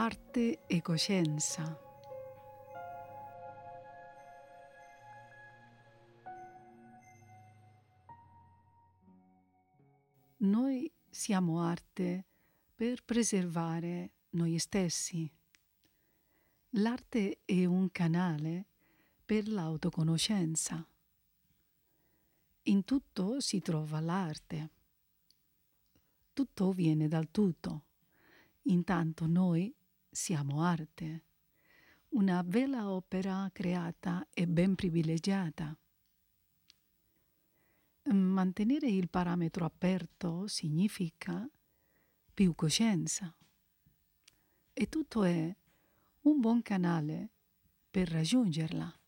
arte e coscienza. Noi siamo arte per preservare noi stessi. L'arte è un canale per l'autoconoscenza. In tutto si trova l'arte. Tutto viene dal tutto. Intanto noi siamo arte, una bella opera creata e ben privilegiata. Mantenere il parametro aperto significa più coscienza. E tutto è un buon canale per raggiungerla.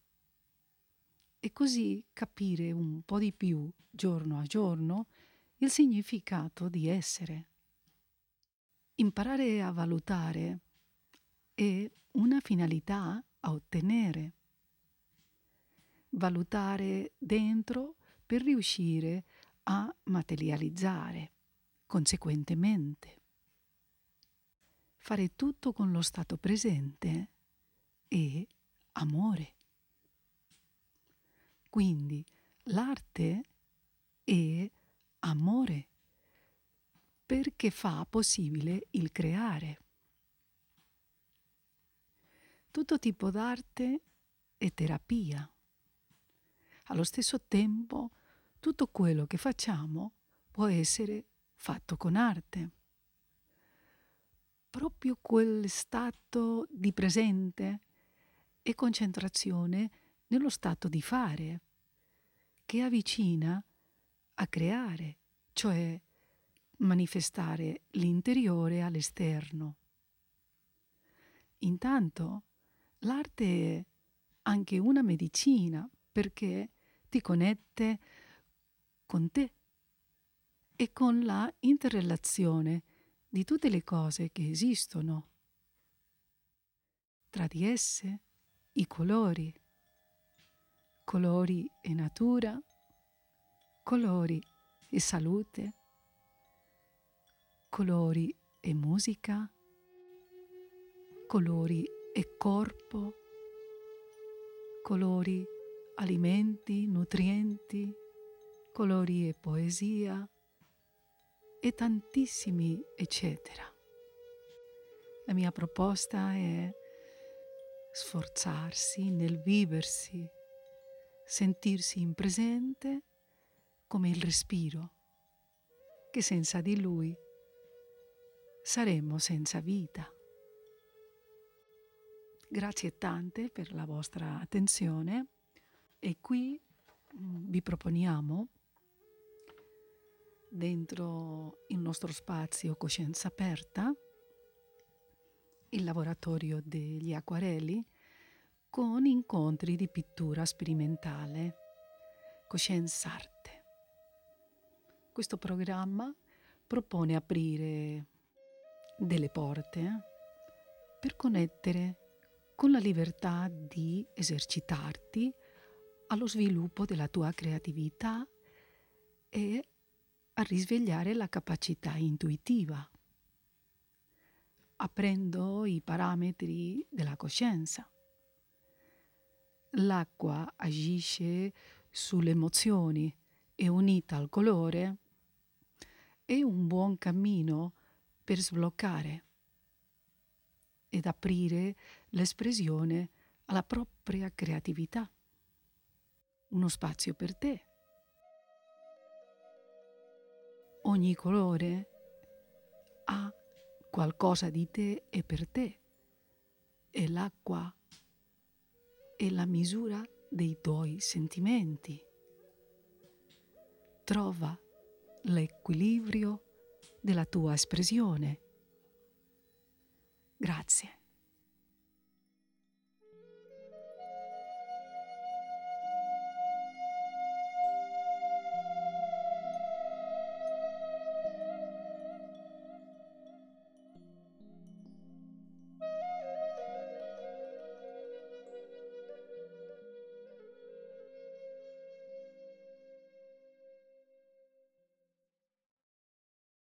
E così capire un po' di più, giorno a giorno, il significato di essere. Imparare a valutare è una finalità a ottenere. Valutare dentro per riuscire a materializzare conseguentemente. Fare tutto con lo stato presente è amore. Quindi l'arte è amore perché fa possibile il creare. Tutto tipo d'arte è terapia. Allo stesso tempo, tutto quello che facciamo può essere fatto con arte. Proprio quel stato di presente e concentrazione nello stato di fare, che avvicina a creare, cioè manifestare l'interiore all'esterno. Intanto l'arte è anche una medicina perché ti connette con te e con la interrelazione di tutte le cose che esistono. Tra di esse i colori, colori e natura, colori e salute, colori e musica, colori e corpo, colori, alimenti, nutrienti, colori e poesia e tantissimi eccetera. La mia proposta è sforzarsi nel viversi, sentirsi in presente come il respiro, che senza di lui saremmo senza vita. Grazie tante per la vostra attenzione e qui mm, vi proponiamo dentro il nostro spazio Coscienza Aperta il laboratorio degli acquarelli con incontri di pittura sperimentale Coscienza Arte. Questo programma propone aprire delle porte per connettere con la libertà di esercitarti allo sviluppo della tua creatività e a risvegliare la capacità intuitiva, aprendo i parametri della coscienza. L'acqua agisce sulle emozioni e unita al colore è un buon cammino per sbloccare ed aprire l'espressione alla propria creatività. Uno spazio per te. Ogni colore ha qualcosa di te e per te e l'acqua è la misura dei tuoi sentimenti. Trova l'equilibrio della tua espressione. Grazie.